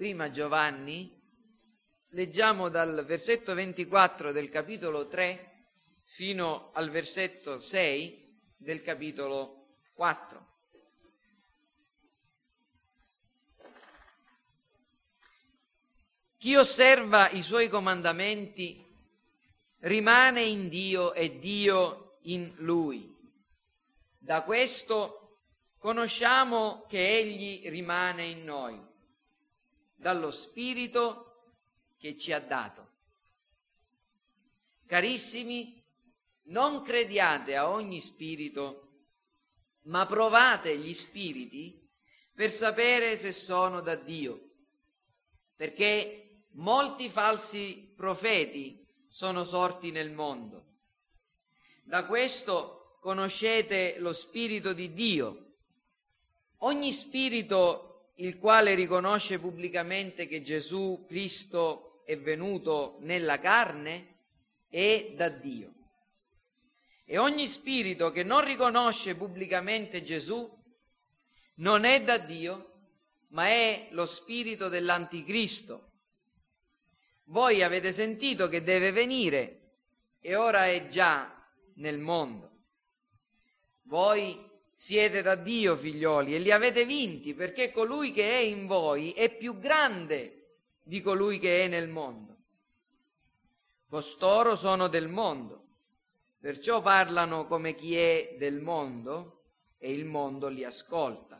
prima Giovanni, leggiamo dal versetto 24 del capitolo 3 fino al versetto 6 del capitolo 4. Chi osserva i suoi comandamenti rimane in Dio e Dio in lui. Da questo conosciamo che Egli rimane in noi, dallo Spirito che ci ha dato. Carissimi, non crediate a ogni spirito, ma provate gli spiriti per sapere se sono da Dio, perché molti falsi profeti sono sorti nel mondo. Da questo conoscete lo spirito di Dio. Ogni spirito il quale riconosce pubblicamente che Gesù Cristo è venuto nella carne è da Dio. E ogni spirito che non riconosce pubblicamente Gesù non è da Dio, ma è lo spirito dell'anticristo. Voi avete sentito che deve venire e ora è già nel mondo. Voi siete da Dio, figlioli, e li avete vinti perché colui che è in voi è più grande di colui che è nel mondo. Costoro sono del mondo Perciò parlano come chi è del mondo e il mondo li ascolta.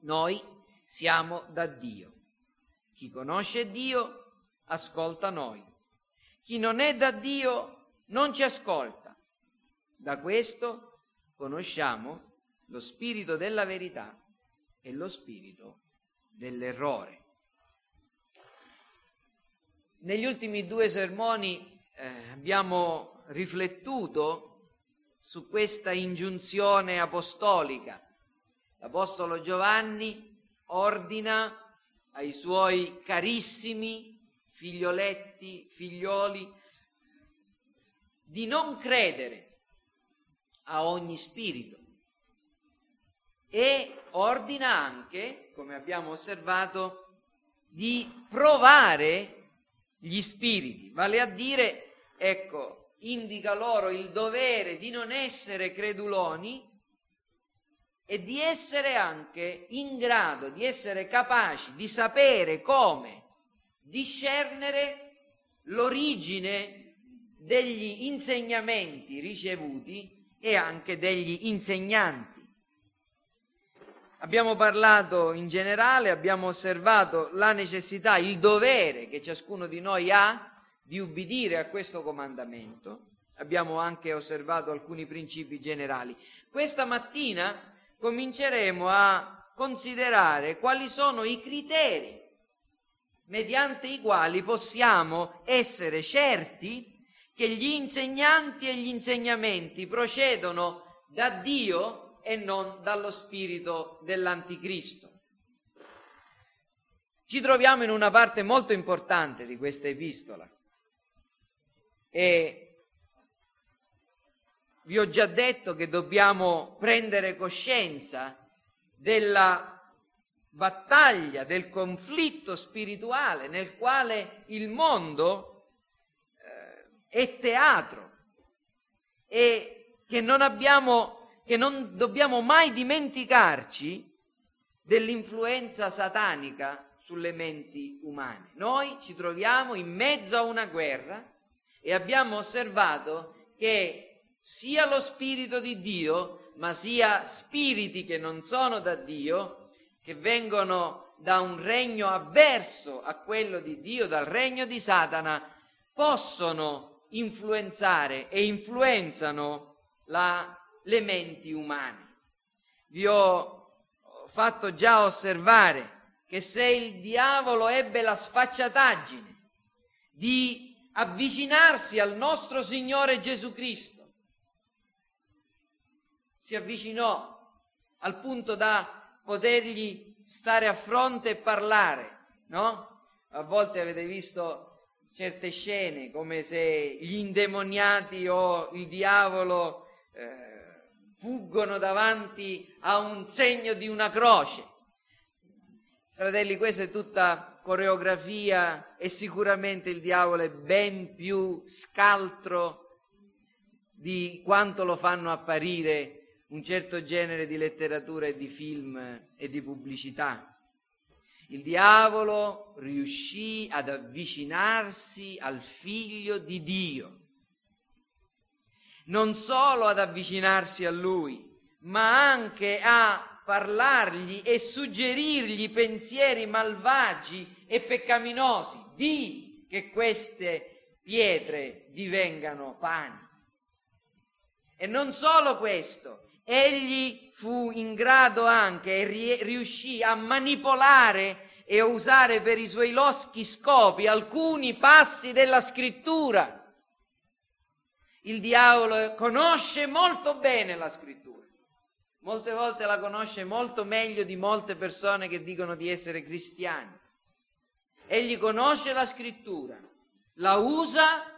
Noi siamo da Dio. Chi conosce Dio ascolta noi. Chi non è da Dio non ci ascolta. Da questo conosciamo lo spirito della verità e lo spirito dell'errore. Negli ultimi due sermoni eh, abbiamo riflettuto su questa ingiunzione apostolica. L'Apostolo Giovanni ordina ai suoi carissimi figlioletti, figlioli, di non credere a ogni spirito. E ordina anche, come abbiamo osservato, di provare gli spiriti, vale a dire, ecco, indica loro il dovere di non essere creduloni e di essere anche in grado, di essere capaci di sapere come discernere l'origine degli insegnamenti ricevuti e anche degli insegnanti. Abbiamo parlato in generale, abbiamo osservato la necessità, il dovere che ciascuno di noi ha di ubbidire a questo comandamento. Abbiamo anche osservato alcuni principi generali. Questa mattina cominceremo a considerare quali sono i criteri mediante i quali possiamo essere certi che gli insegnanti e gli insegnamenti procedono da Dio e non dallo spirito dell'anticristo. Ci troviamo in una parte molto importante di questa epistola e vi ho già detto che dobbiamo prendere coscienza della battaglia, del conflitto spirituale nel quale il mondo è teatro e che non abbiamo, che non dobbiamo mai dimenticarci dell'influenza satanica sulle menti umane. Noi ci troviamo in mezzo a una guerra e abbiamo osservato che sia lo Spirito di Dio, ma sia spiriti che non sono da Dio, che vengono da un regno avverso a quello di Dio, dal regno di Satana, possono influenzare e influenzano la, le menti umane. Vi ho fatto già osservare che se il diavolo ebbe la sfacciataggine di avvicinarsi al nostro Signore Gesù Cristo. Si avvicinò al punto da potergli stare a fronte e parlare, no? A volte avete visto certe scene come se gli indemoniati o il diavolo eh, fuggono davanti a un segno di una croce. Fratelli, questa è tutta coreografia e sicuramente il diavolo è ben più scaltro di quanto lo fanno apparire un certo genere di letteratura e di film e di pubblicità. Il diavolo riuscì ad avvicinarsi al figlio di Dio. Non solo ad avvicinarsi a lui, ma anche a parlargli e suggerirgli pensieri malvagi e peccaminosi. Di che queste pietre divengano pani. E non solo questo, egli fu in grado anche e riuscì a manipolare e a usare per i suoi loschi scopi alcuni passi della scrittura. Il diavolo conosce molto bene la scrittura, molte volte la conosce molto meglio di molte persone che dicono di essere cristiani. Egli conosce la scrittura, la usa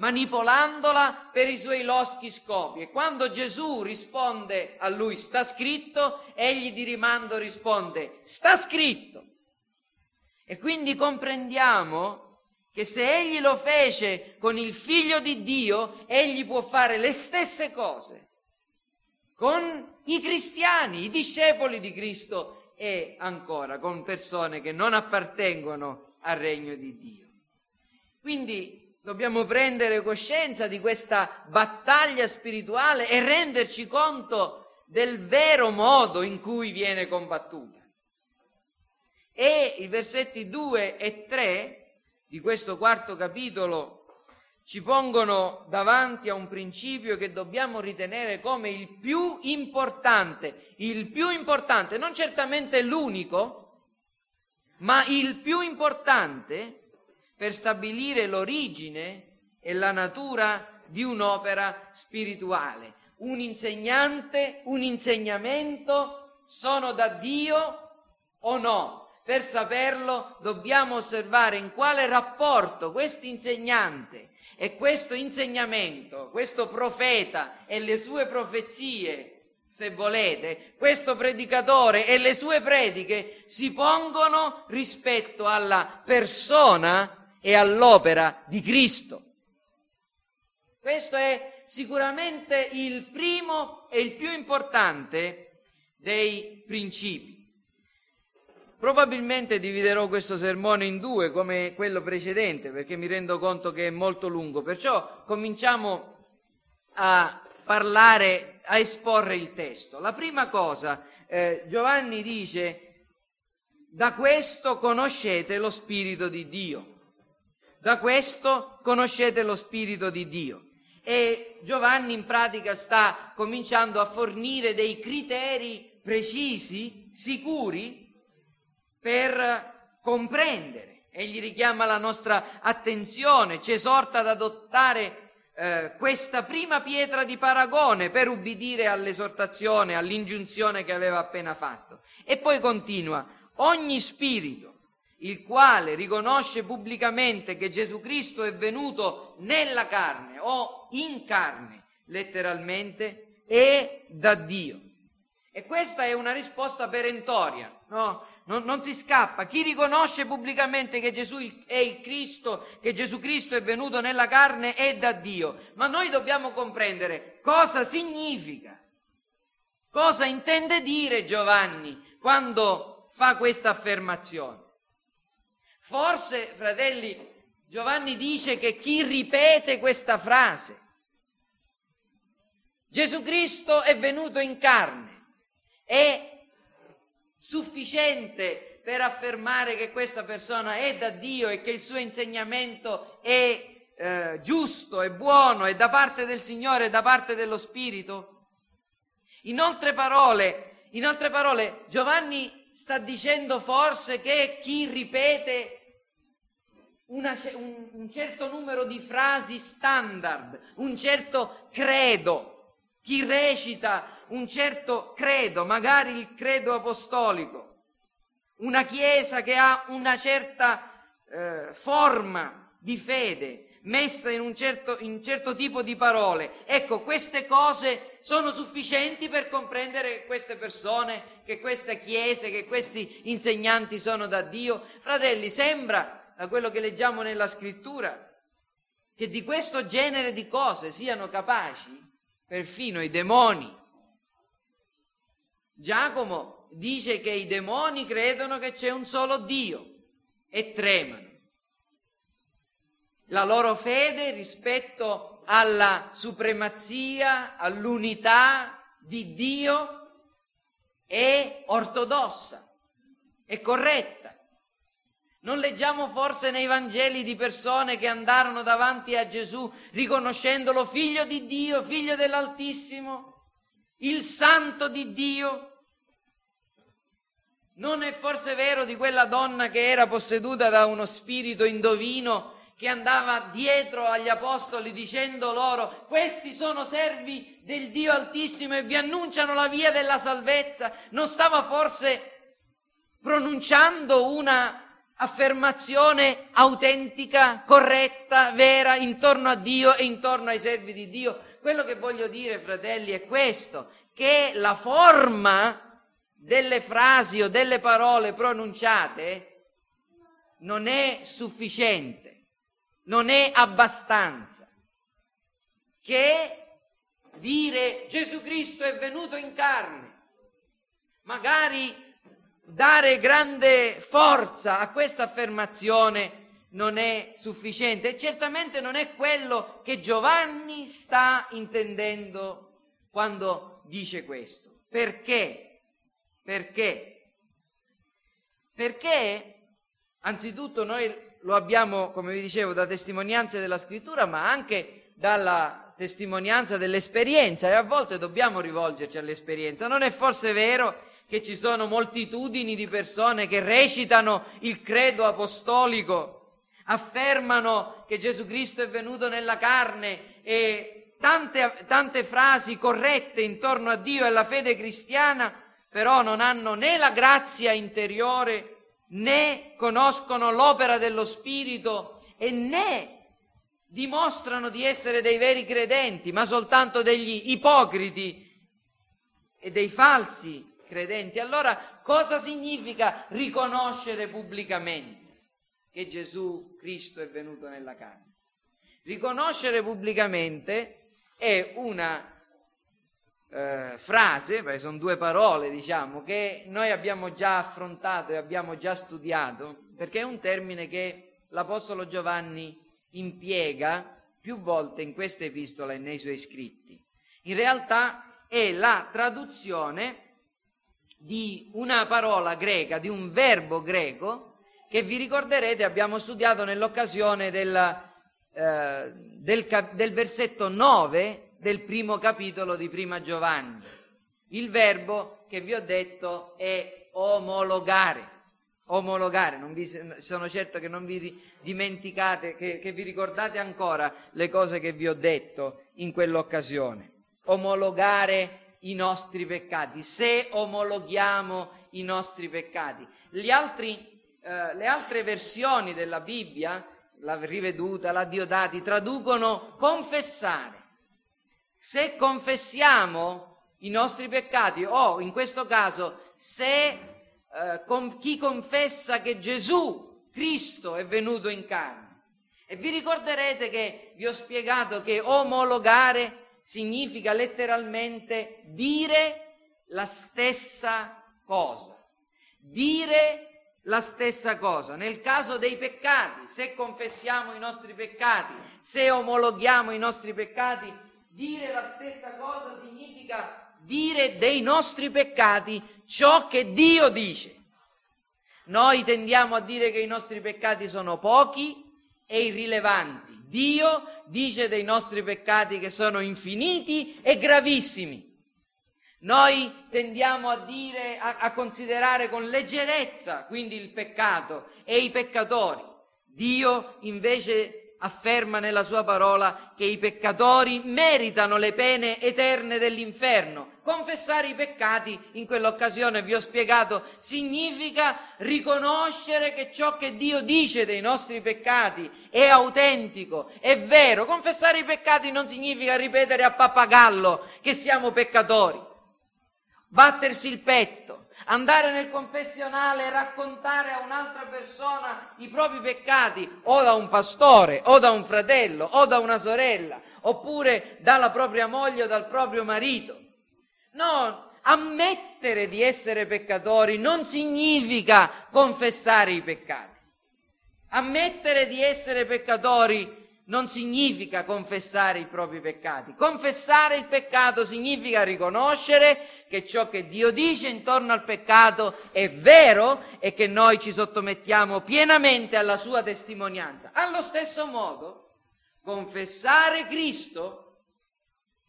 manipolandola per i suoi loschi scopi. E quando Gesù risponde a lui sta scritto, egli di rimando risponde sta scritto. E quindi comprendiamo che se egli lo fece con il figlio di Dio, egli può fare le stesse cose con i cristiani, i discepoli di Cristo e ancora con persone che non appartengono al regno di Dio. Quindi dobbiamo prendere coscienza di questa battaglia spirituale e renderci conto del vero modo in cui viene combattuta. E i versetti 2 e 3 di questo quarto capitolo ci pongono davanti a un principio che dobbiamo ritenere come il più importante, il più importante, non certamente l'unico, ma il più importante per stabilire l'origine e la natura di un'opera spirituale. Un insegnante, un insegnamento sono da Dio o no? Per saperlo dobbiamo osservare in quale rapporto questo insegnante e questo insegnamento, questo profeta e le sue profezie, se volete, questo predicatore e le sue prediche si pongono rispetto alla persona e all'opera di Cristo. Questo è sicuramente il primo e il più importante dei principi. Probabilmente dividerò questo sermone in due come quello precedente perché mi rendo conto che è molto lungo, perciò cominciamo a parlare, a esporre il testo. La prima cosa, eh, Giovanni dice, da questo conoscete lo Spirito di Dio. Da questo conoscete lo Spirito di Dio. E Giovanni in pratica sta cominciando a fornire dei criteri precisi, sicuri, per comprendere. Egli richiama la nostra attenzione, ci esorta ad adottare eh, questa prima pietra di paragone per ubbidire all'esortazione, all'ingiunzione che aveva appena fatto. E poi continua, ogni spirito il quale riconosce pubblicamente che Gesù Cristo è venuto nella carne o in carne, letteralmente, è da Dio. E questa è una risposta perentoria, no? Non, non, si scappa. Chi riconosce pubblicamente che Gesù è il Cristo, che Gesù Cristo è venuto nella carne, è da Dio. Ma noi dobbiamo comprendere cosa significa, cosa intende dire Giovanni quando fa questa affermazione. Forse, fratelli, Giovanni dice che chi ripete questa frase, Gesù Cristo è venuto in carne, è sufficiente per affermare che questa persona è da Dio e che il suo insegnamento è eh, giusto, è buono, è da parte del Signore, è da parte dello Spirito? In altre parole, in altre parole, Giovanni sta dicendo forse che chi ripete una, un, un certo numero di frasi standard, un certo credo. Chi recita un certo credo, magari il credo apostolico, una chiesa che ha una certa eh, forma di fede, messa in un certo, in un certo tipo di parole. Ecco, queste cose sono sufficienti per comprendere che queste persone, che queste chiese, che questi insegnanti sono da Dio. Fratelli, sembra, da quello che leggiamo nella scrittura, che di questo genere di cose siano capaci perfino i demoni. Giacomo dice che i demoni credono che c'è un solo Dio e tremano. La loro fede rispetto alla supremazia, all'unità di Dio è ortodossa, è corretta. Non leggiamo forse nei Vangeli di persone che andarono davanti a Gesù riconoscendolo figlio di Dio, figlio dell'Altissimo, il santo di Dio? Non è forse vero di quella donna che era posseduta da uno spirito indovino che andava dietro agli apostoli dicendo loro questi sono servi del Dio Altissimo e vi annunciano la via della salvezza? Non stava forse pronunciando una affermazione autentica, corretta, vera intorno a Dio e intorno ai servi di Dio? Quello che voglio dire, fratelli, è questo, che la forma delle frasi o delle parole pronunciate non è sufficiente, non è abbastanza, che dire Gesù Cristo è venuto in carne, magari dare grande forza a questa affermazione non è sufficiente e certamente non è quello che Giovanni sta intendendo quando dice questo. Perché? Perché? Perché anzitutto noi lo abbiamo, come vi dicevo, da testimonianze della scrittura, ma anche dalla testimonianza dell'esperienza e a volte dobbiamo rivolgerci all'esperienza. Non è forse vero che ci sono moltitudini di persone che recitano il credo apostolico, affermano che Gesù Cristo è venuto nella carne e tante, tante frasi corrette intorno a Dio e alla fede cristiana però non hanno né la grazia interiore né conoscono l'opera dello Spirito e né dimostrano di essere dei veri credenti, ma soltanto degli ipocriti e dei falsi credenti. Allora cosa significa riconoscere pubblicamente che Gesù Cristo è venuto nella carne? Riconoscere pubblicamente è una eh, frase, perché sono due parole, diciamo, che noi abbiamo già affrontato e abbiamo già studiato, perché è un termine che l'Apostolo Giovanni impiega più volte in questa epistola e nei suoi scritti. In realtà è la traduzione di una parola greca, di un verbo greco, che vi ricorderete abbiamo studiato nell'occasione del, eh, del, del versetto 9 del primo capitolo di Prima Giovanni. Il verbo che vi ho detto è omologare. Omologare, vi, sono certo che non vi dimenticate, che, che vi ricordate ancora le cose che vi ho detto in quell'occasione. Omologare i nostri peccati, se omologhiamo i nostri peccati. Altri, eh, le altre versioni della Bibbia, la riveduta, la Diodati, traducono confessare. Se confessiamo i nostri peccati o in questo caso se eh, con, chi confessa che Gesù Cristo è venuto in carne. E vi ricorderete che vi ho spiegato che omologare significa letteralmente dire la stessa cosa. Dire la stessa cosa. Nel caso dei peccati, se confessiamo i nostri peccati, se omologhiamo i nostri peccati, Dire la stessa cosa significa dire dei nostri peccati ciò che Dio dice. Noi tendiamo a dire che i nostri peccati sono pochi e irrilevanti. Dio dice dei nostri peccati che sono infiniti e gravissimi. Noi tendiamo a dire, a, a considerare con leggerezza quindi il peccato e i peccatori. Dio invece afferma nella sua parola che i peccatori meritano le pene eterne dell'inferno. Confessare i peccati, in quell'occasione vi ho spiegato, significa riconoscere che ciò che Dio dice dei nostri peccati è autentico, è vero. Confessare i peccati non significa ripetere a pappagallo che siamo peccatori, battersi il petto, andare nel confessionale e raccontare a un'altra persona i propri peccati, o da un pastore, o da un fratello, o da una sorella, oppure dalla propria moglie o dal proprio marito. No, ammettere di essere peccatori non significa confessare i peccati. Ammettere di essere peccatori non significa confessare i propri peccati. Confessare il peccato significa riconoscere che ciò che Dio dice intorno al peccato è vero e che noi ci sottomettiamo pienamente alla sua testimonianza. Allo stesso modo, confessare Cristo,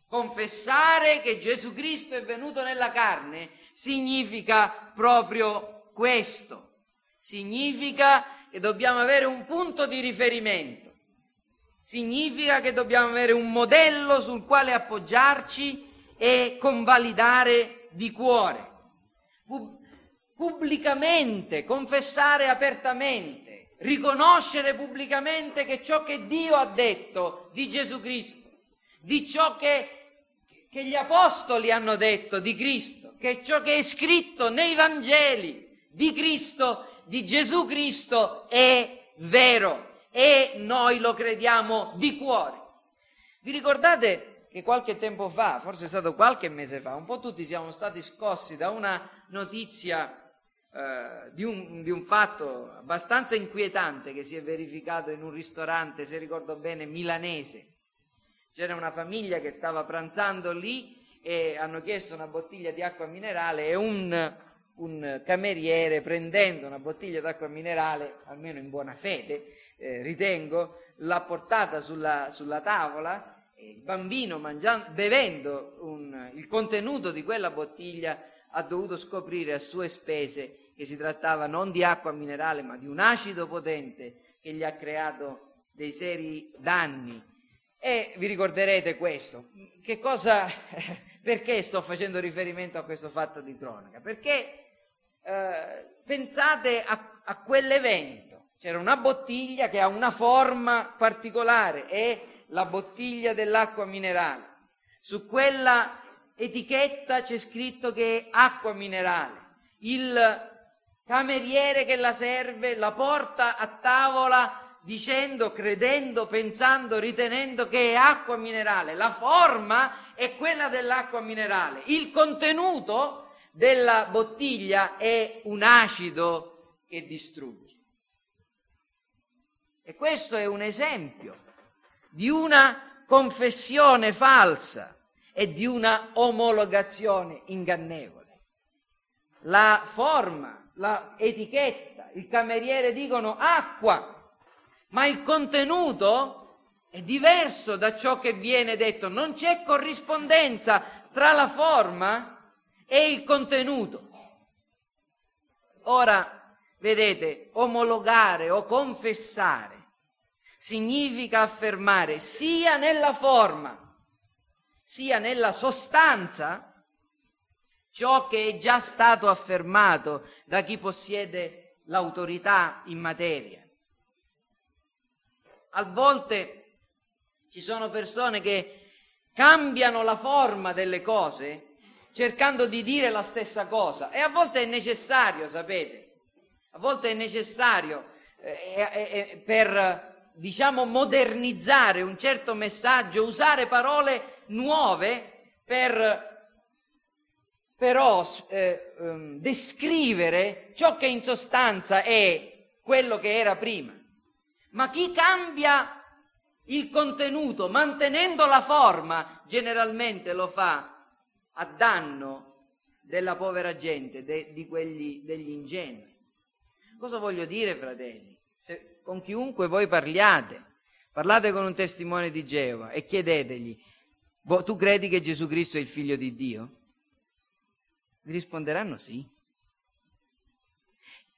confessare che Gesù Cristo è venuto nella carne, significa proprio questo. Significa che dobbiamo avere un punto di riferimento significa che dobbiamo avere un modello sul quale appoggiarci e convalidare di cuore. Pubblicamente, confessare apertamente, riconoscere pubblicamente che ciò che Dio ha detto di Gesù Cristo, di ciò che, che gli apostoli hanno detto di Cristo, che ciò che è scritto nei Vangeli di Cristo, di Gesù Cristo, è vero e noi lo crediamo di cuore. Vi ricordate che qualche tempo fa, forse è stato qualche mese fa, un po' tutti siamo stati scossi da una notizia eh, di, un, di un fatto abbastanza inquietante che si è verificato in un ristorante, se ricordo bene, milanese. C'era una famiglia che stava pranzando lì e hanno chiesto una bottiglia di acqua minerale e un, un cameriere prendendo una bottiglia d'acqua minerale, almeno in buona fede, eh, ritengo, l'ha portata sulla, sulla tavola, il bambino mangiando, bevendo un, il contenuto di quella bottiglia ha dovuto scoprire a sue spese che si trattava non di acqua minerale ma di un acido potente che gli ha creato dei seri danni. E vi ricorderete questo. Che cosa, perché sto facendo riferimento a questo fatto di cronaca? Perché eh, pensate a, a quell'evento c'era una bottiglia che ha una forma particolare, è la bottiglia dell'acqua minerale. Su quella etichetta c'è scritto che è acqua minerale. Il cameriere che la serve la porta a tavola dicendo, credendo, pensando, ritenendo che è acqua minerale. La forma è quella dell'acqua minerale. Il contenuto della bottiglia è un acido che distrugge. E questo è un esempio di una confessione falsa e di una omologazione ingannevole. La forma, l'etichetta, il cameriere dicono acqua, ma il contenuto è diverso da ciò che viene detto, non c'è corrispondenza tra la forma e il contenuto. Ora, vedete, omologare o confessare significa affermare sia nella forma sia nella sostanza ciò che è già stato affermato da chi possiede l'autorità in materia. A volte ci sono persone che cambiano la forma delle cose cercando di dire la stessa cosa e a volte è necessario, sapete, a volte è necessario eh, eh, eh, per diciamo, modernizzare un certo messaggio, usare parole nuove per però eh, um, descrivere ciò che in sostanza è quello che era prima. Ma chi cambia il contenuto mantenendo la forma generalmente lo fa a danno della povera gente, de, di quelli, degli ingenui. Cosa voglio dire, fratelli? Se con chiunque voi parliate. Parlate con un testimone di Geova e chiedetegli, tu credi che Gesù Cristo è il figlio di Dio? Vi risponderanno sì.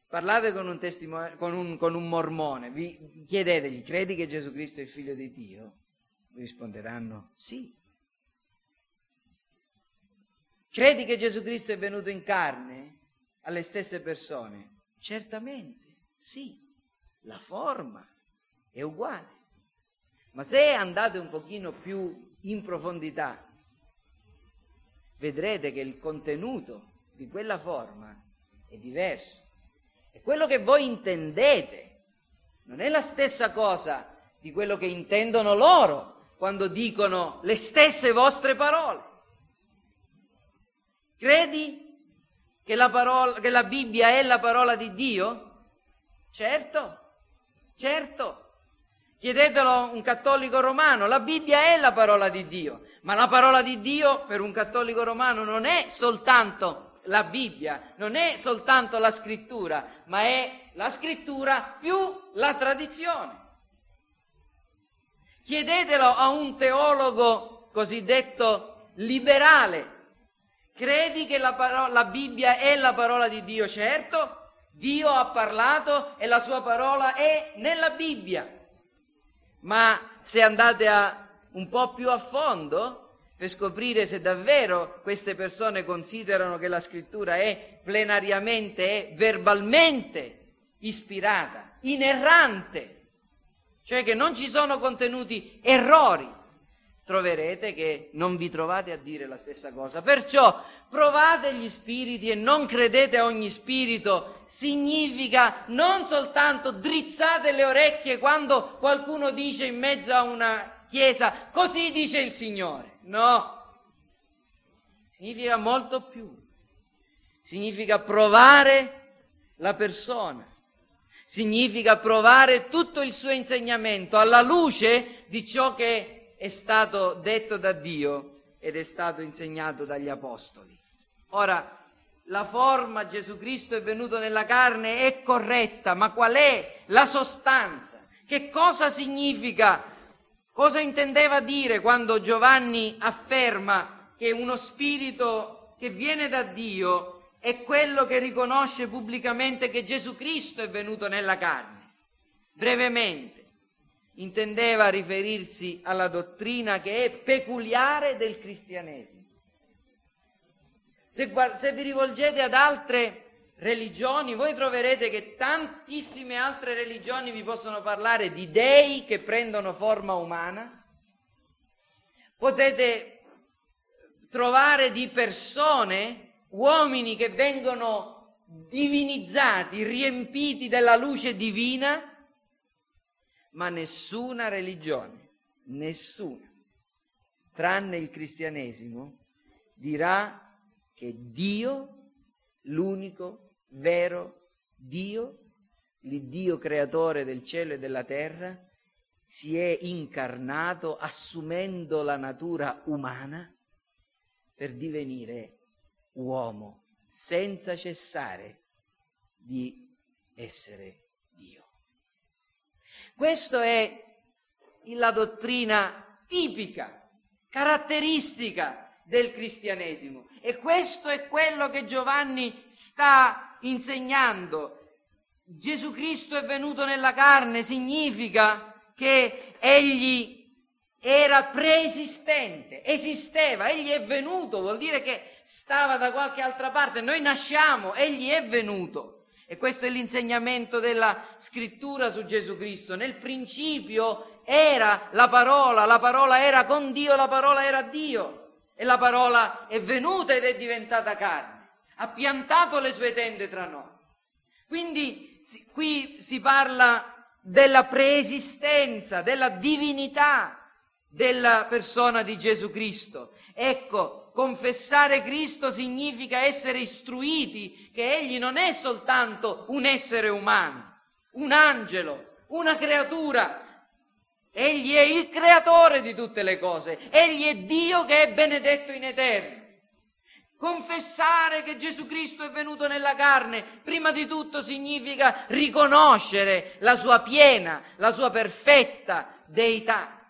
Parlate con un, testimone, con un, con un mormone, vi chiedetegli, credi che Gesù Cristo è il figlio di Dio? Risponderanno sì. Credi che Gesù Cristo è venuto in carne alle stesse persone? Certamente, sì. La forma è uguale. Ma se andate un pochino più in profondità, vedrete che il contenuto di quella forma è diverso. E quello che voi intendete non è la stessa cosa di quello che intendono loro quando dicono le stesse vostre parole. Credi che la, parola, che la Bibbia è la parola di Dio? Certo, certo. Chiedetelo a un cattolico romano, la Bibbia è la parola di Dio, ma la parola di Dio per un cattolico romano non è soltanto la Bibbia, non è soltanto la scrittura, ma è la scrittura più la tradizione. Chiedetelo a un teologo cosiddetto liberale. Credi che la, parola, la Bibbia è la parola di Dio? Certo, Dio ha parlato e la sua parola è nella Bibbia. Ma se andate a, un po' più a fondo per scoprire se davvero queste persone considerano che la scrittura è plenariamente e verbalmente ispirata, inerrante, cioè che non ci sono contenuti errori, troverete che non vi trovate a dire la stessa cosa. Perciò provate gli spiriti e non credete a ogni spirito, significa non soltanto drizzate le orecchie quando qualcuno dice in mezzo a una chiesa, così dice il Signore. No, significa molto più. Significa provare la persona, significa provare tutto il suo insegnamento alla luce di ciò che è stato detto da Dio ed è stato insegnato dagli Apostoli. Ora, la forma Gesù Cristo è venuto nella carne è corretta, ma qual è la sostanza? Che cosa significa? Cosa intendeva dire quando Giovanni afferma che uno spirito che viene da Dio è quello che riconosce pubblicamente che Gesù Cristo è venuto nella carne? Brevemente, intendeva riferirsi alla dottrina che è peculiare del cristianesimo. Se, se, vi rivolgete ad altre religioni, voi troverete che tantissime altre religioni vi possono parlare di dei che prendono forma umana. Potete trovare di persone, uomini che vengono divinizzati, riempiti della luce divina, ma nessuna religione, nessuna, tranne il cristianesimo, dirà che Dio, l'unico vero Dio, l'Iddio creatore del cielo e della terra, si è incarnato assumendo la natura umana per divenire uomo senza cessare di essere questa è la dottrina tipica, caratteristica del cristianesimo. E questo è quello che Giovanni sta insegnando. Gesù Cristo è venuto nella carne significa che egli era preesistente, esisteva, egli è venuto, vuol dire che stava da qualche altra parte, noi nasciamo, egli è venuto. E questo è l'insegnamento della scrittura su Gesù Cristo. Nel principio era la parola, la parola era con Dio, la parola era Dio. E la parola è venuta ed è diventata carne. Ha piantato le sue tende tra noi. Quindi qui si parla della preesistenza, della divinità della persona di Gesù Cristo. Ecco, confessare Cristo significa essere istruiti che Egli non è soltanto un essere umano, un angelo, una creatura. Egli è il creatore di tutte le cose, Egli è Dio che è benedetto in eterno. Confessare che Gesù Cristo è venuto nella carne, prima di tutto significa riconoscere la sua piena, la sua perfetta deità.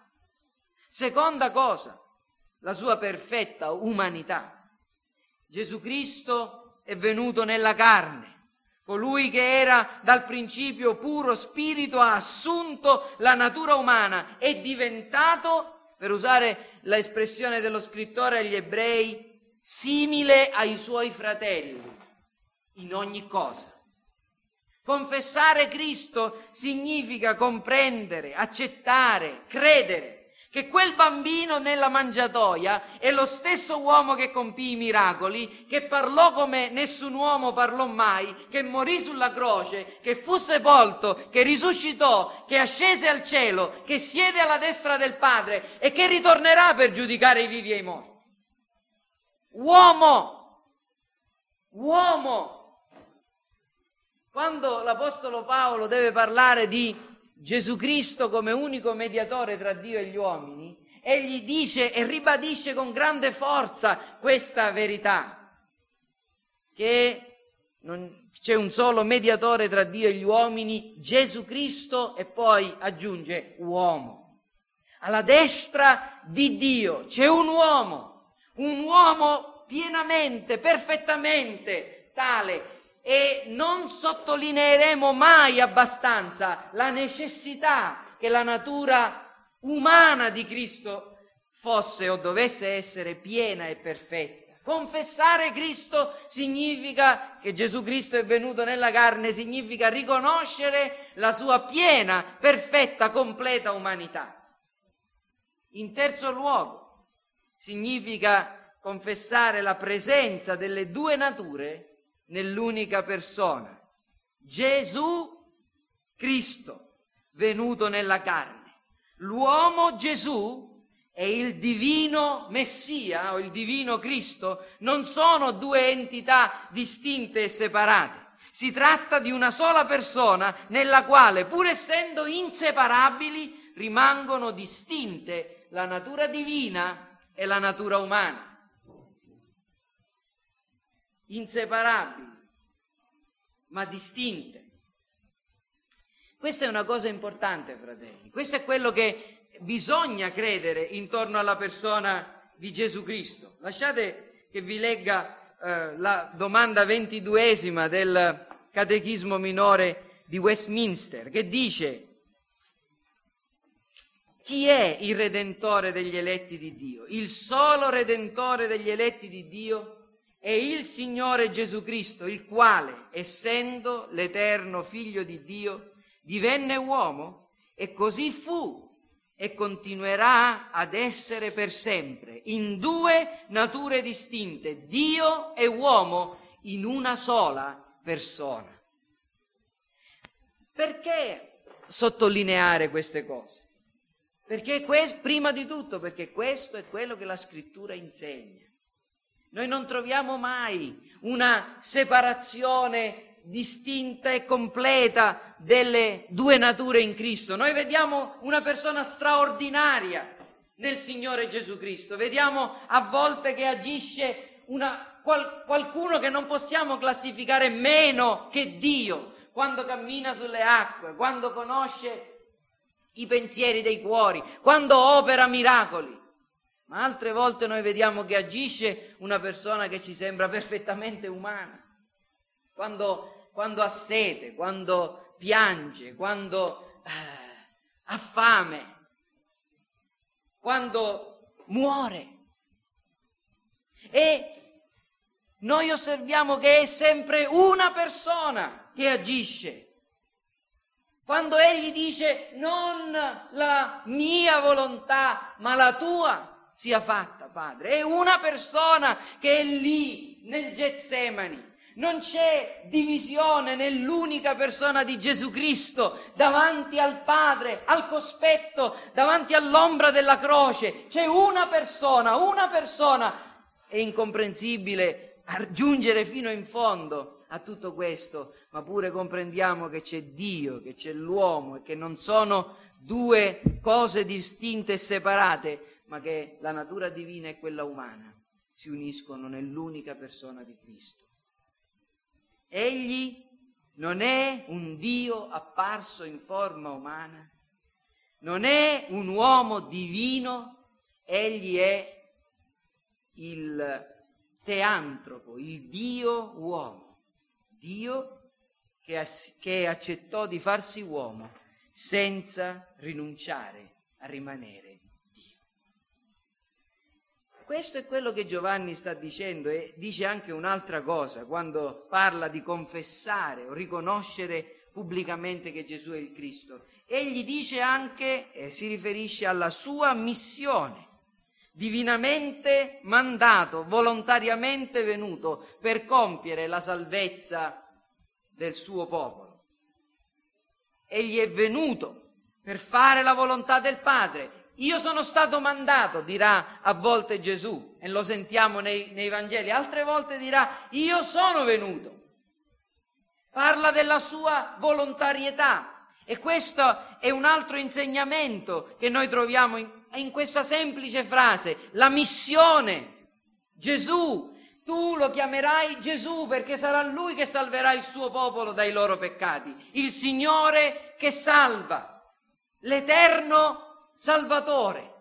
Seconda cosa, la sua perfetta umanità. Gesù Cristo è venuto nella carne, Colui che era dal principio puro spirito ha assunto la natura umana, è diventato, per usare l'espressione dello scrittore agli ebrei, simile ai suoi fratelli in ogni cosa. Confessare Cristo significa comprendere, accettare, credere che quel bambino nella mangiatoia è lo stesso uomo che compì i miracoli, che parlò come nessun uomo parlò mai, che morì sulla croce, che fu sepolto, che risuscitò, che ascese al cielo, che siede alla destra del Padre e che ritornerà per giudicare i vivi e i morti. Uomo, uomo. Quando l'Apostolo Paolo deve parlare di Gesù Cristo come unico mediatore tra Dio e gli uomini, egli dice e ribadisce con grande forza questa verità, che non, c'è un solo mediatore tra Dio e gli uomini, Gesù Cristo, e poi aggiunge uomo. Alla destra di Dio c'è un uomo, un uomo pienamente, perfettamente tale e non sottolineeremo mai abbastanza la necessità che la natura umana di Cristo fosse o dovesse essere piena e perfetta. Confessare Cristo significa che Gesù Cristo è venuto nella carne, significa riconoscere la sua piena, perfetta, completa umanità. In terzo luogo, significa confessare la presenza delle due nature nell'unica persona, Gesù Cristo, venuto nella carne. L'uomo Gesù e il divino Messia o il divino Cristo non sono due entità distinte e separate. Si tratta di una sola persona nella quale, pur essendo inseparabili, rimangono distinte la natura divina e la natura umana inseparabili, ma distinte. Questa è una cosa importante, fratelli. Questo è quello che bisogna credere intorno alla persona di Gesù Cristo. Lasciate che vi legga eh, la domanda ventiduesima del Catechismo minore di Westminster, che dice chi è il redentore degli eletti di Dio? Il solo redentore degli eletti di Dio è il Signore Gesù Cristo, il quale, essendo l'eterno figlio di Dio, divenne uomo e così fu e continuerà ad essere per sempre, in due nature distinte, Dio e uomo, in una sola persona. Perché sottolineare queste cose? Perché questo, prima di tutto, perché questo è quello che la scrittura insegna. Noi non troviamo mai una separazione distinta e completa delle due nature in Cristo. Noi vediamo una persona straordinaria nel Signore Gesù Cristo. Vediamo a volte che agisce una, qual, qualcuno che non possiamo classificare meno che Dio quando cammina sulle acque, quando conosce i pensieri dei cuori, quando opera miracoli. Ma altre volte noi vediamo che agisce una persona che ci sembra perfettamente umana. Quando, quando ha sete, quando piange, quando eh, ha fame, quando muore. E noi osserviamo che è sempre una persona che agisce. Quando egli dice non la mia volontà, ma la tua, sia fatta, Padre. È una persona che è lì nel Getsemani. Non c'è divisione nell'unica persona di Gesù Cristo davanti al Padre, al cospetto, davanti all'ombra della croce. C'è una persona, una persona. È incomprensibile giungere fino in fondo a tutto questo, ma pure comprendiamo che c'è Dio, che c'è l'uomo e che non sono due cose distinte e separate, ma che la natura divina e quella umana si uniscono nell'unica persona di Cristo. Egli non è un Dio apparso in forma umana, non è un uomo divino, egli è il teantropo, il Dio uomo, Dio che, che accettò di farsi uomo senza rinunciare a rimanere. Questo è quello che Giovanni sta dicendo e dice anche un'altra cosa quando parla di confessare o riconoscere pubblicamente che Gesù è il Cristo. Egli dice anche, e si riferisce alla sua missione divinamente mandato, volontariamente venuto per compiere la salvezza del suo popolo. Egli è venuto per fare la volontà del Padre. Io sono stato mandato, dirà a volte Gesù, e lo sentiamo nei, nei Vangeli, altre volte dirà, io sono venuto. Parla della sua volontarietà, e questo è un altro insegnamento che noi troviamo in, in questa semplice frase, la missione. Gesù, tu lo chiamerai Gesù perché sarà lui che salverà il suo popolo dai loro peccati, il Signore che salva, l'eterno Salvatore.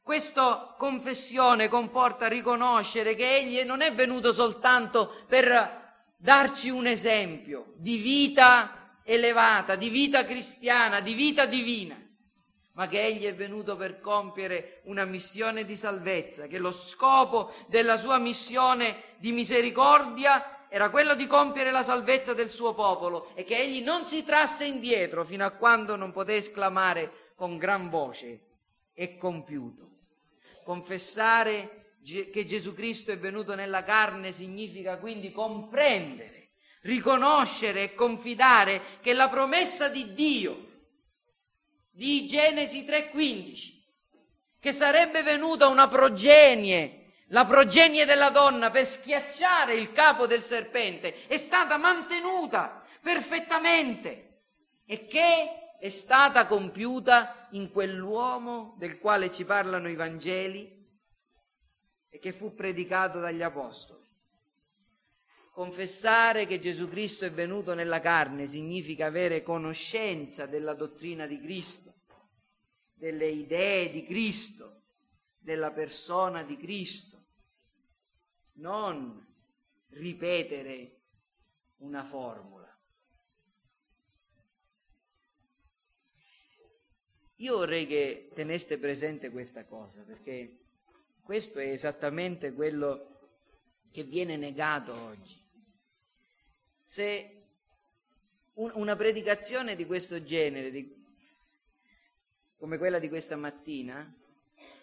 Questa confessione comporta riconoscere che Egli non è venuto soltanto per darci un esempio di vita elevata, di vita cristiana, di vita divina, ma che egli è venuto per compiere una missione di salvezza, che lo scopo della sua missione di misericordia era quello di compiere la salvezza del suo popolo e che egli non si trasse indietro fino a quando non poté esclamare con gran voce è compiuto. Confessare che Gesù Cristo è venuto nella carne significa quindi comprendere riconoscere e confidare che la promessa di Dio di Genesi 3:15, che sarebbe venuta una progenie, la progenie della donna per schiacciare il capo del serpente, è stata mantenuta perfettamente e che è stata compiuta in quell'uomo del quale ci parlano i Vangeli e che fu predicato dagli Apostoli. Confessare che Gesù Cristo è venuto nella carne significa avere conoscenza della dottrina di Cristo, delle idee di Cristo, della persona di Cristo, non ripetere una formula. Io vorrei che teneste presente questa cosa, perché questo è esattamente quello che viene negato oggi se un, una predicazione di questo genere, di, come quella di questa mattina,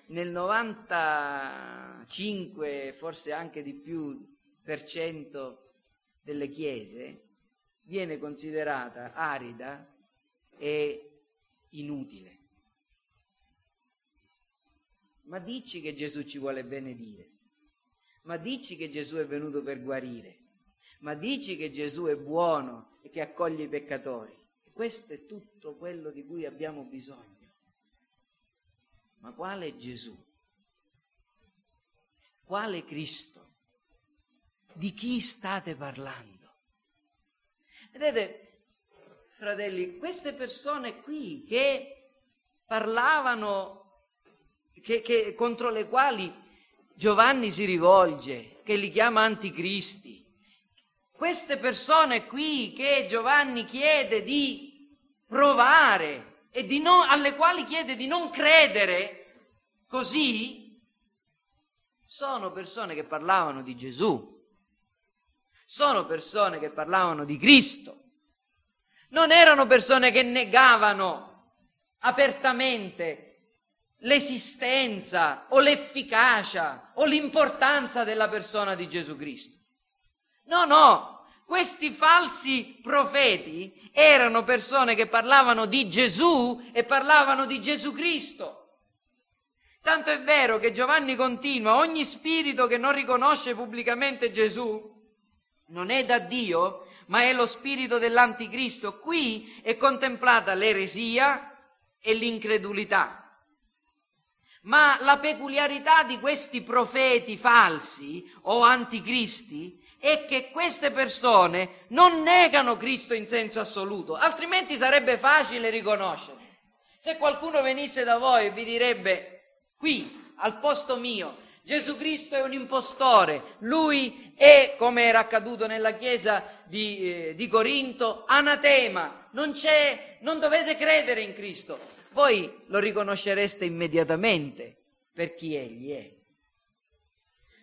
nel 95, forse anche di più, per cento delle chiese, viene considerata arida e inutile. Ma dici che Gesù ci vuole benedire, ma dici che Gesù è venuto per guarire, ma dici che Gesù è buono e che accoglie i peccatori. E questo è tutto quello di cui abbiamo bisogno. Ma quale Gesù? Quale Cristo? Di chi state parlando? Vedete, fratelli, queste persone qui che parlavano, che, che, contro le quali Giovanni si rivolge, che li chiama anticristi, queste persone qui che Giovanni chiede di provare e di non, alle quali chiede di non credere così, sono persone che parlavano di Gesù, sono persone che parlavano di Cristo, non erano persone che negavano apertamente l'esistenza o l'efficacia o l'importanza della persona di Gesù Cristo. No, no, questi falsi profeti erano persone che parlavano di Gesù e parlavano di Gesù Cristo. Tanto è vero che Giovanni continua, ogni spirito che non riconosce pubblicamente Gesù non è da Dio, ma è lo spirito dell'anticristo. Qui è contemplata l'eresia e l'incredulità. Ma la peculiarità di questi profeti falsi o anticristi è che queste persone non negano Cristo in senso assoluto, altrimenti sarebbe facile riconoscere. Se qualcuno venisse da voi e vi direbbe qui, al posto mio, Gesù Cristo è un impostore, lui è, come era accaduto nella chiesa di, eh, di Corinto, anatema, non non dovete credere in Cristo. Voi lo riconoscereste immediatamente per chi egli è.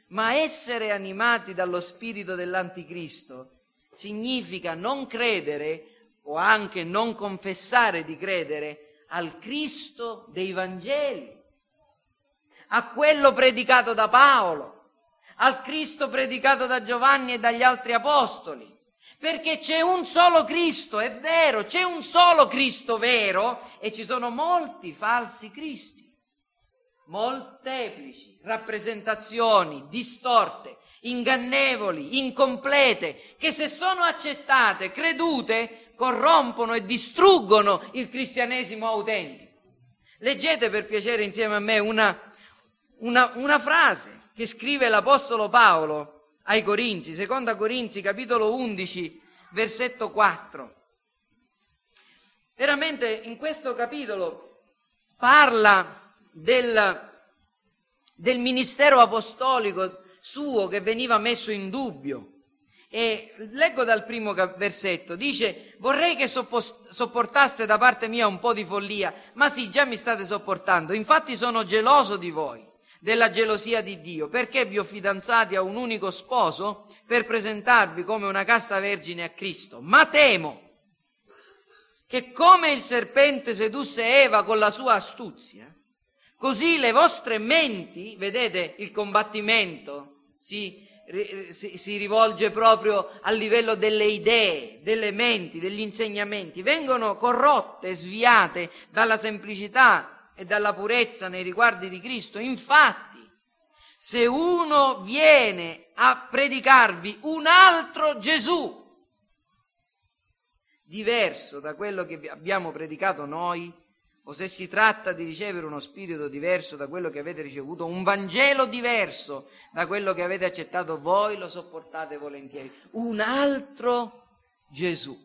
Ma essere animati dallo spirito dell'anticristo significa non credere o anche non confessare di credere al Cristo dei Vangeli a quello predicato da Paolo, al Cristo predicato da Giovanni e dagli altri apostoli. Perché c'è un solo Cristo, è vero, c'è un solo Cristo vero e ci sono molti falsi Cristi, molteplici rappresentazioni distorte, ingannevoli, incomplete, che se sono accettate, credute, corrompono e distruggono il cristianesimo autentico. Leggete per piacere insieme a me una una, una frase che scrive l'Apostolo Paolo ai Corinzi, seconda Corinzi, capitolo 11, versetto 4. Veramente in questo capitolo parla del, del ministero apostolico suo che veniva messo in dubbio. E leggo dal primo versetto, dice vorrei che sopportaste da parte mia un po' di follia, ma sì, già mi state sopportando, infatti sono geloso di voi della gelosia di Dio, perché vi ho fidanzati a un unico sposo per presentarvi come una casta vergine a Cristo. Ma temo che come il serpente sedusse Eva con la sua astuzia, così le vostre menti, vedete il combattimento, si, si, si rivolge proprio al livello delle idee, delle menti, degli insegnamenti, vengono corrotte, sviate dalla semplicità e dalla purezza nei riguardi di Cristo. Infatti, se uno viene a predicarvi un altro Gesù, diverso da quello che abbiamo predicato noi, o se si tratta di ricevere uno spirito diverso da quello che avete ricevuto, un Vangelo diverso da quello che avete accettato voi, lo sopportate volentieri. Un altro Gesù.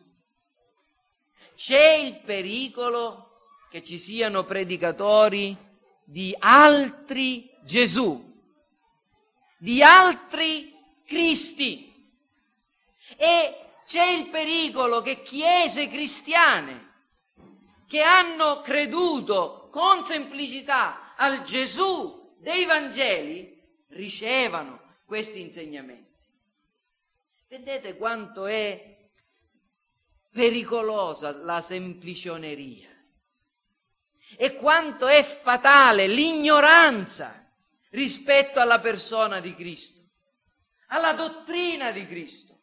C'è il pericolo che ci siano predicatori di altri Gesù, di altri Cristi. E c'è il pericolo che chiese cristiane che hanno creduto con semplicità al Gesù dei Vangeli ricevano questi insegnamenti. Vedete quanto è pericolosa la semplicioneria e quanto è fatale l'ignoranza rispetto alla persona di Cristo, alla dottrina di Cristo.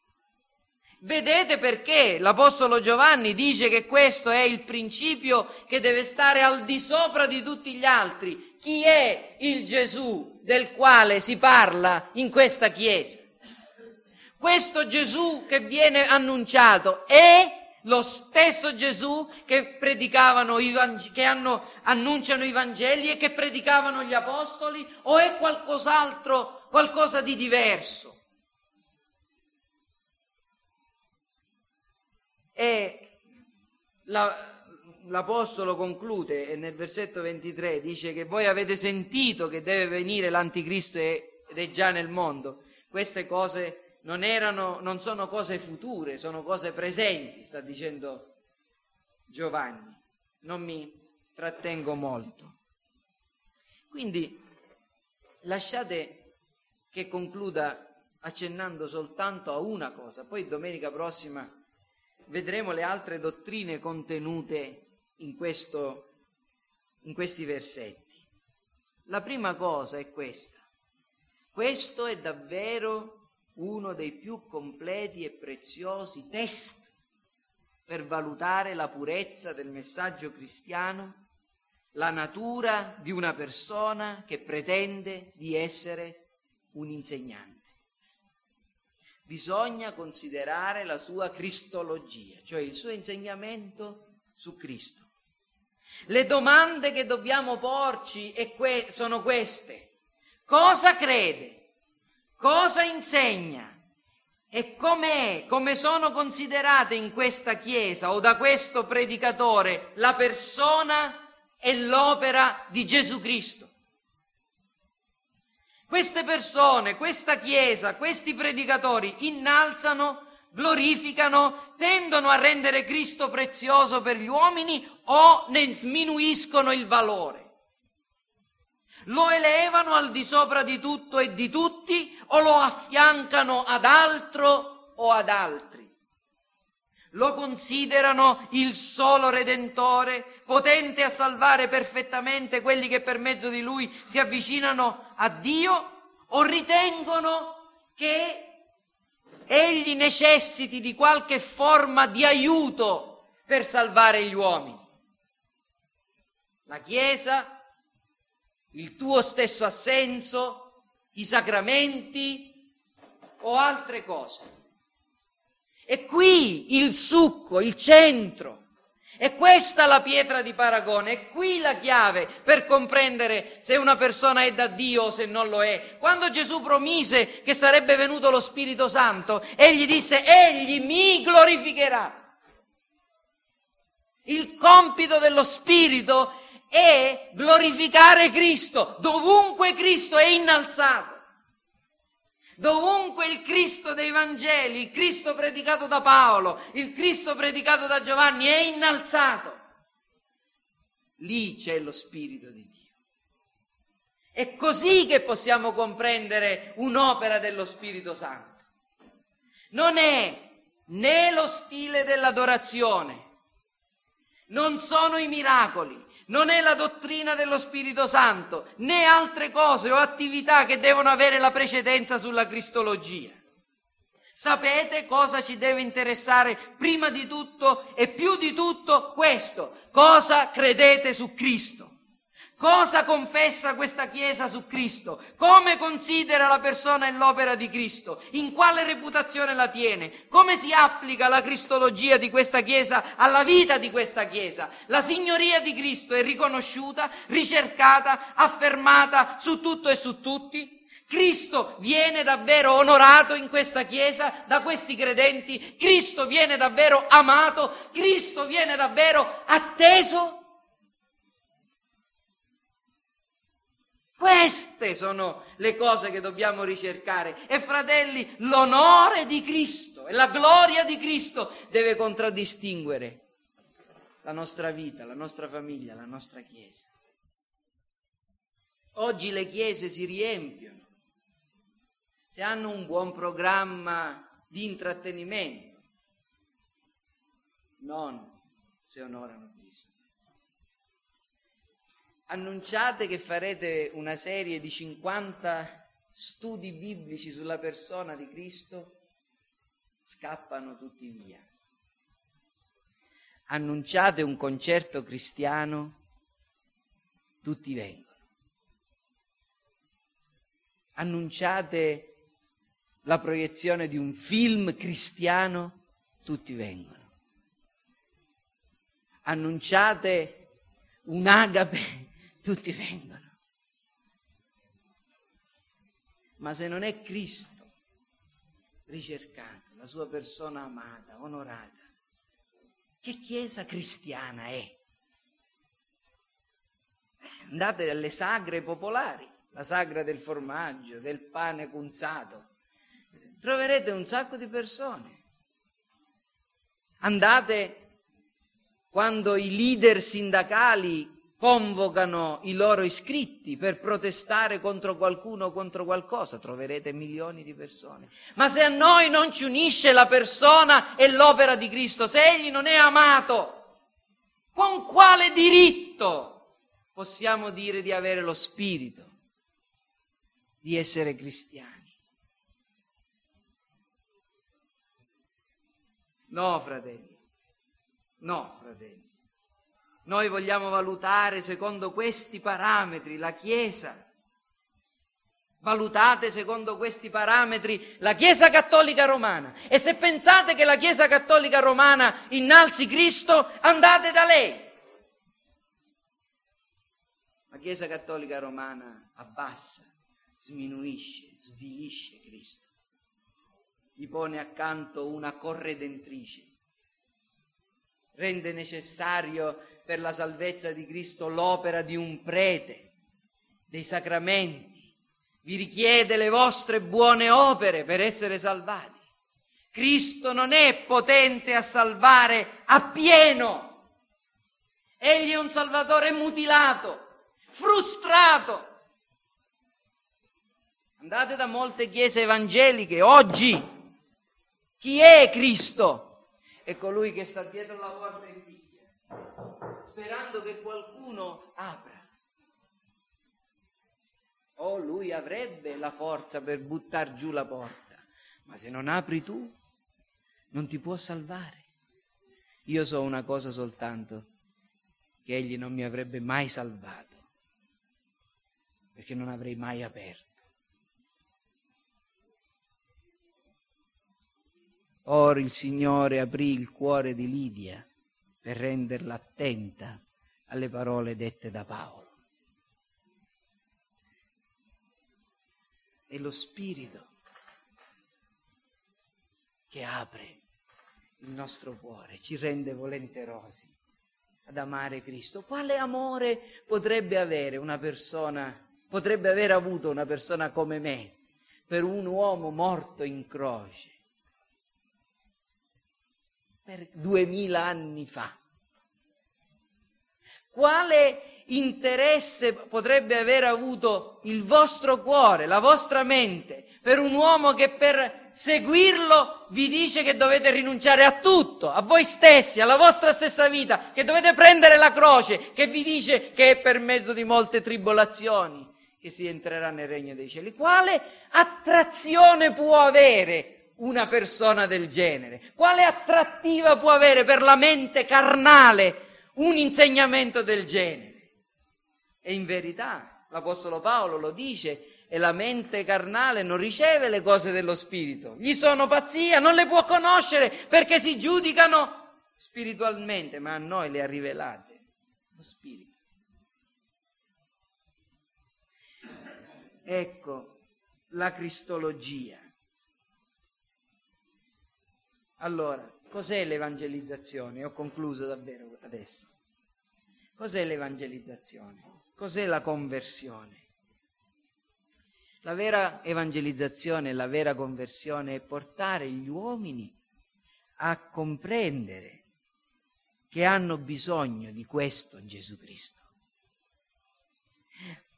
Vedete perché l'Apostolo Giovanni dice che questo è il principio che deve stare al di sopra di tutti gli altri. Chi è il Gesù del quale si parla in questa Chiesa? Questo Gesù che viene annunciato è lo stesso Gesù che predicavano che hanno, annunciano i Vangeli e che predicavano gli Apostoli o è qualcos'altro, qualcosa di diverso? E la, l'Apostolo conclude nel versetto 23 dice che voi avete sentito che deve venire l'Anticristo ed è già nel mondo. Queste cose non, erano, non sono cose future, sono cose presenti, sta dicendo Giovanni. Non mi trattengo molto. Quindi lasciate che concluda accennando soltanto a una cosa, poi domenica prossima vedremo le altre dottrine contenute in, questo, in questi versetti. La prima cosa è questa. Questo è davvero uno dei più completi e preziosi test per valutare la purezza del messaggio cristiano, la natura di una persona che pretende di essere un insegnante. Bisogna considerare la sua cristologia, cioè il suo insegnamento su Cristo. Le domande che dobbiamo porci sono queste. Cosa crede? Cosa insegna e com'è, come sono considerate in questa Chiesa o da questo predicatore la persona e l'opera di Gesù Cristo. Queste persone, questa Chiesa, questi predicatori innalzano, glorificano, tendono a rendere Cristo prezioso per gli uomini o ne sminuiscono il valore. Lo elevano al di sopra di tutto e di tutti o lo affiancano ad altro o ad altri. Lo considerano il solo Redentore, potente a salvare perfettamente quelli che per mezzo di Lui si avvicinano a Dio o ritengono che Egli necessiti di qualche forma di aiuto per salvare gli uomini. La Chiesa, il tuo stesso assenso, i sacramenti o altre cose. E qui il succo, il centro. E questa la pietra di paragone, è qui la chiave per comprendere se una persona è da Dio o se non lo è. Quando Gesù promise che sarebbe venuto lo Spirito Santo, egli disse, egli mi glorificherà. Il compito dello Spirito è glorificare Cristo, dovunque Cristo è innalzato. Dovunque il Cristo dei Vangeli, il Cristo predicato da Paolo, il Cristo predicato da Giovanni è innalzato, lì c'è lo Spirito di Dio. È così che possiamo comprendere un'opera dello Spirito Santo. Non è né lo stile dell'adorazione, non sono i miracoli, non è la dottrina dello Spirito Santo, né altre cose o attività che devono avere la precedenza sulla cristologia. Sapete cosa ci deve interessare prima di tutto e più di tutto questo? Cosa credete su Cristo? Cosa confessa questa Chiesa su Cristo? Come considera la persona e l'opera di Cristo? In quale reputazione la tiene? Come si applica la cristologia di questa Chiesa alla vita di questa Chiesa? La signoria di Cristo è riconosciuta, ricercata, affermata su tutto e su tutti? Cristo viene davvero onorato in questa Chiesa da questi credenti? Cristo viene davvero amato? Cristo viene davvero atteso? Queste sono le cose che dobbiamo ricercare. E fratelli, l'onore di Cristo e la gloria di Cristo deve contraddistinguere la nostra vita, la nostra famiglia, la nostra Chiesa. Oggi le chiese si riempiono, se hanno un buon programma di intrattenimento, non se onorano annunciate che farete una serie di 50 studi biblici sulla persona di Cristo, scappano tutti via. Annunciate un concerto cristiano, tutti vengono. Annunciate la proiezione di un film cristiano, tutti vengono. Annunciate un'agape tutti vengono. Ma se non è Cristo ricercato, la sua persona amata, onorata, che chiesa cristiana è? Andate alle sagre popolari, la sagra del formaggio, del pane cunzato, troverete un sacco di persone. Andate quando i leader sindacali convocano i loro iscritti per protestare contro qualcuno o contro qualcosa, troverete milioni di persone. Ma se a noi non ci unisce la persona e l'opera di Cristo, se Egli non è amato, con quale diritto possiamo dire di avere lo spirito, di essere cristiani? No, fratelli, no, fratelli. Noi vogliamo valutare secondo questi parametri la Chiesa. Valutate secondo questi parametri la Chiesa Cattolica Romana. E se pensate che la Chiesa Cattolica Romana innalzi Cristo, andate da lei. La Chiesa Cattolica Romana abbassa, sminuisce, svilisce Cristo. Gli pone accanto una corredentrice. Rende necessario per la salvezza di Cristo l'opera di un prete, dei sacramenti, vi richiede le vostre buone opere per essere salvati. Cristo non è potente a salvare appieno. Egli è un Salvatore mutilato, frustrato. Andate da molte chiese evangeliche oggi. Chi è Cristo? È colui che sta dietro la porta sperando che qualcuno apra. O oh, lui avrebbe la forza per buttare giù la porta, ma se non apri tu, non ti può salvare. Io so una cosa soltanto, che egli non mi avrebbe mai salvato, perché non avrei mai aperto. Ora il Signore aprì il cuore di Lidia per renderla attenta alle parole dette da Paolo. È lo Spirito che apre il nostro cuore, ci rende volenterosi ad amare Cristo. Quale amore potrebbe avere una persona, potrebbe aver avuto una persona come me per un uomo morto in croce per duemila anni fa? Quale interesse potrebbe aver avuto il vostro cuore, la vostra mente, per un uomo che per seguirlo vi dice che dovete rinunciare a tutto, a voi stessi, alla vostra stessa vita, che dovete prendere la croce, che vi dice che è per mezzo di molte tribolazioni che si entrerà nel regno dei cieli. Quale attrazione può avere una persona del genere? Quale attrattiva può avere per la mente carnale un insegnamento del genere? E in verità l'Apostolo Paolo lo dice e la mente carnale non riceve le cose dello Spirito. Gli sono pazzia, non le può conoscere perché si giudicano spiritualmente, ma a noi le ha rivelate lo Spirito. Ecco la cristologia. Allora, cos'è l'evangelizzazione? Ho concluso davvero adesso. Cos'è l'evangelizzazione? Cos'è la conversione? La vera evangelizzazione, la vera conversione è portare gli uomini a comprendere che hanno bisogno di questo Gesù Cristo.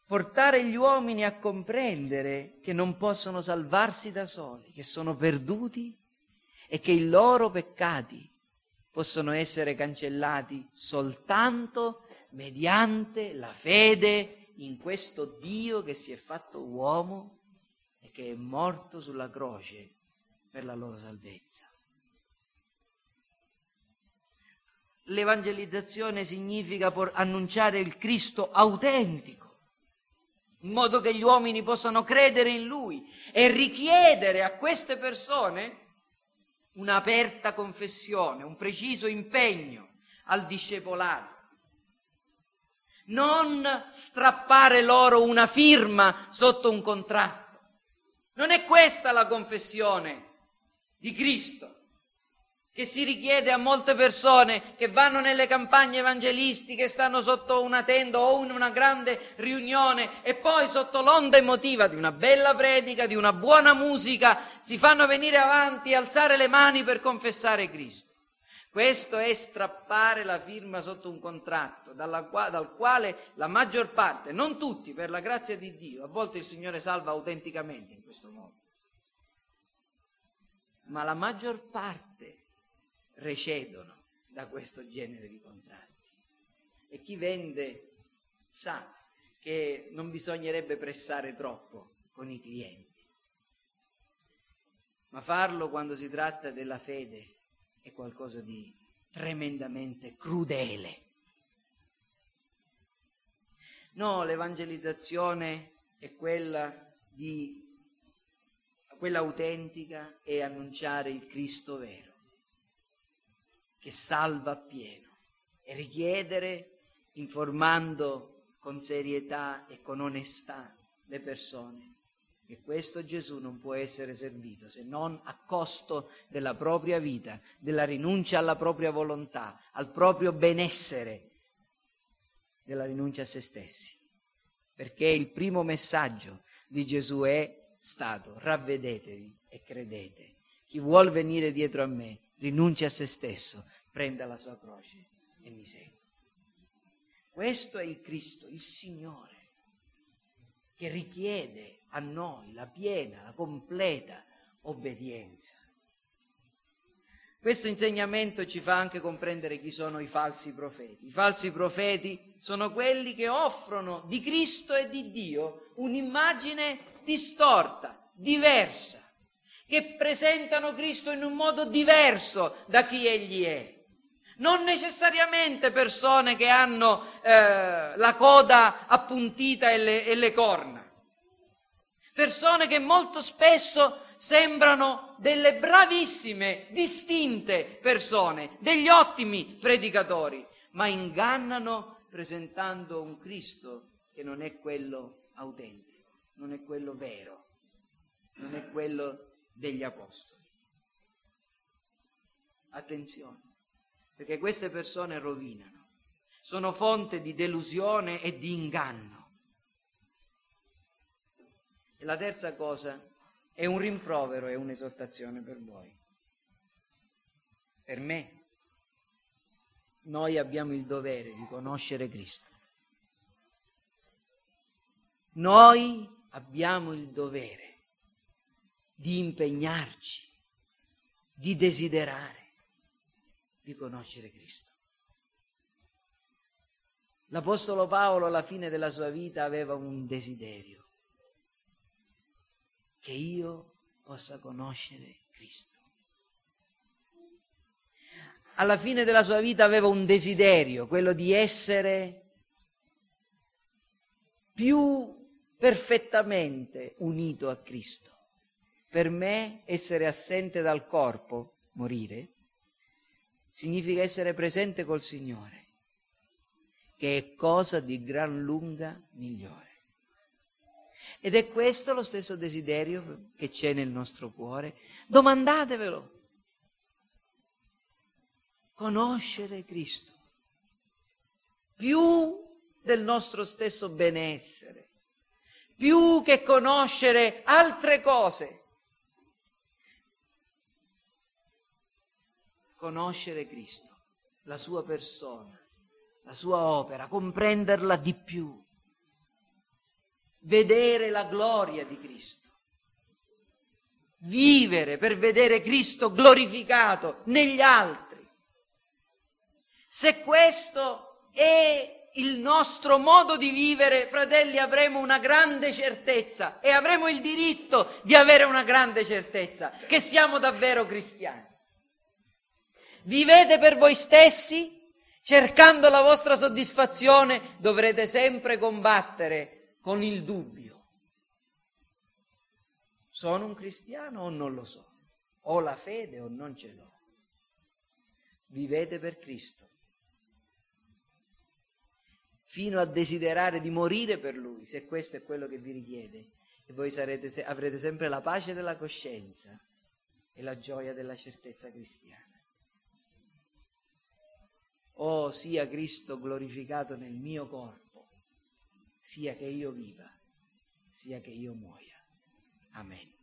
Portare gli uomini a comprendere che non possono salvarsi da soli, che sono perduti e che i loro peccati possono essere cancellati soltanto mediante la fede in questo Dio che si è fatto uomo e che è morto sulla croce per la loro salvezza. L'evangelizzazione significa annunciare il Cristo autentico, in modo che gli uomini possano credere in Lui e richiedere a queste persone un'aperta confessione, un preciso impegno al discepolato non strappare loro una firma sotto un contratto. Non è questa la confessione di Cristo che si richiede a molte persone che vanno nelle campagne evangelistiche, stanno sotto una tenda o in una grande riunione e poi sotto l'onda emotiva di una bella predica, di una buona musica, si fanno venire avanti e alzare le mani per confessare Cristo. Questo è strappare la firma sotto un contratto qua, dal quale la maggior parte, non tutti, per la grazia di Dio, a volte il Signore salva autenticamente in questo modo, ma la maggior parte recedono da questo genere di contratti. E chi vende sa che non bisognerebbe pressare troppo con i clienti, ma farlo quando si tratta della fede è qualcosa di tremendamente crudele. No, l'evangelizzazione è quella di quella autentica è annunciare il Cristo vero, che salva appieno e richiedere, informando con serietà e con onestà le persone, che questo Gesù non può essere servito se non a costo della propria vita, della rinuncia alla propria volontà, al proprio benessere, della rinuncia a se stessi. Perché il primo messaggio di Gesù è stato ravvedetevi e credete. Chi vuol venire dietro a me, rinuncia a se stesso, prenda la sua croce e mi segua. Questo è il Cristo, il Signore, che richiede a noi la piena, la completa obbedienza. Questo insegnamento ci fa anche comprendere chi sono i falsi profeti. I falsi profeti sono quelli che offrono di Cristo e di Dio un'immagine distorta, diversa, che presentano Cristo in un modo diverso da chi egli è. Non necessariamente persone che hanno eh, la coda appuntita e le, e le corna. Persone che molto spesso sembrano delle bravissime, distinte persone, degli ottimi predicatori, ma ingannano presentando un Cristo che non è quello autentico, non è quello vero, non è quello degli apostoli. Attenzione, perché queste persone rovinano, sono fonte di delusione e di inganno. E la terza cosa è un rimprovero e un'esortazione per voi. Per me, noi abbiamo il dovere di conoscere Cristo. Noi abbiamo il dovere di impegnarci, di desiderare di conoscere Cristo. L'Apostolo Paolo alla fine della sua vita aveva un desiderio che io possa conoscere Cristo. Alla fine della sua vita aveva un desiderio, quello di essere più perfettamente unito a Cristo. Per me essere assente dal corpo, morire, significa essere presente col Signore, che è cosa di gran lunga migliore. Ed è questo lo stesso desiderio che c'è nel nostro cuore. Domandatevelo. Conoscere Cristo. Più del nostro stesso benessere. Più che conoscere altre cose. Conoscere Cristo, la sua persona, la sua opera, comprenderla di più vedere la gloria di Cristo, vivere per vedere Cristo glorificato negli altri. Se questo è il nostro modo di vivere, fratelli, avremo una grande certezza e avremo il diritto di avere una grande certezza che siamo davvero cristiani. Vivete per voi stessi, cercando la vostra soddisfazione, dovrete sempre combattere con il dubbio. Sono un cristiano o non lo so? Ho la fede o non ce l'ho? Vivete per Cristo, fino a desiderare di morire per Lui, se questo è quello che vi richiede, e voi sarete, avrete sempre la pace della coscienza e la gioia della certezza cristiana. Oh, sia Cristo glorificato nel mio corpo sia che io viva, sia che io muoia. Amen.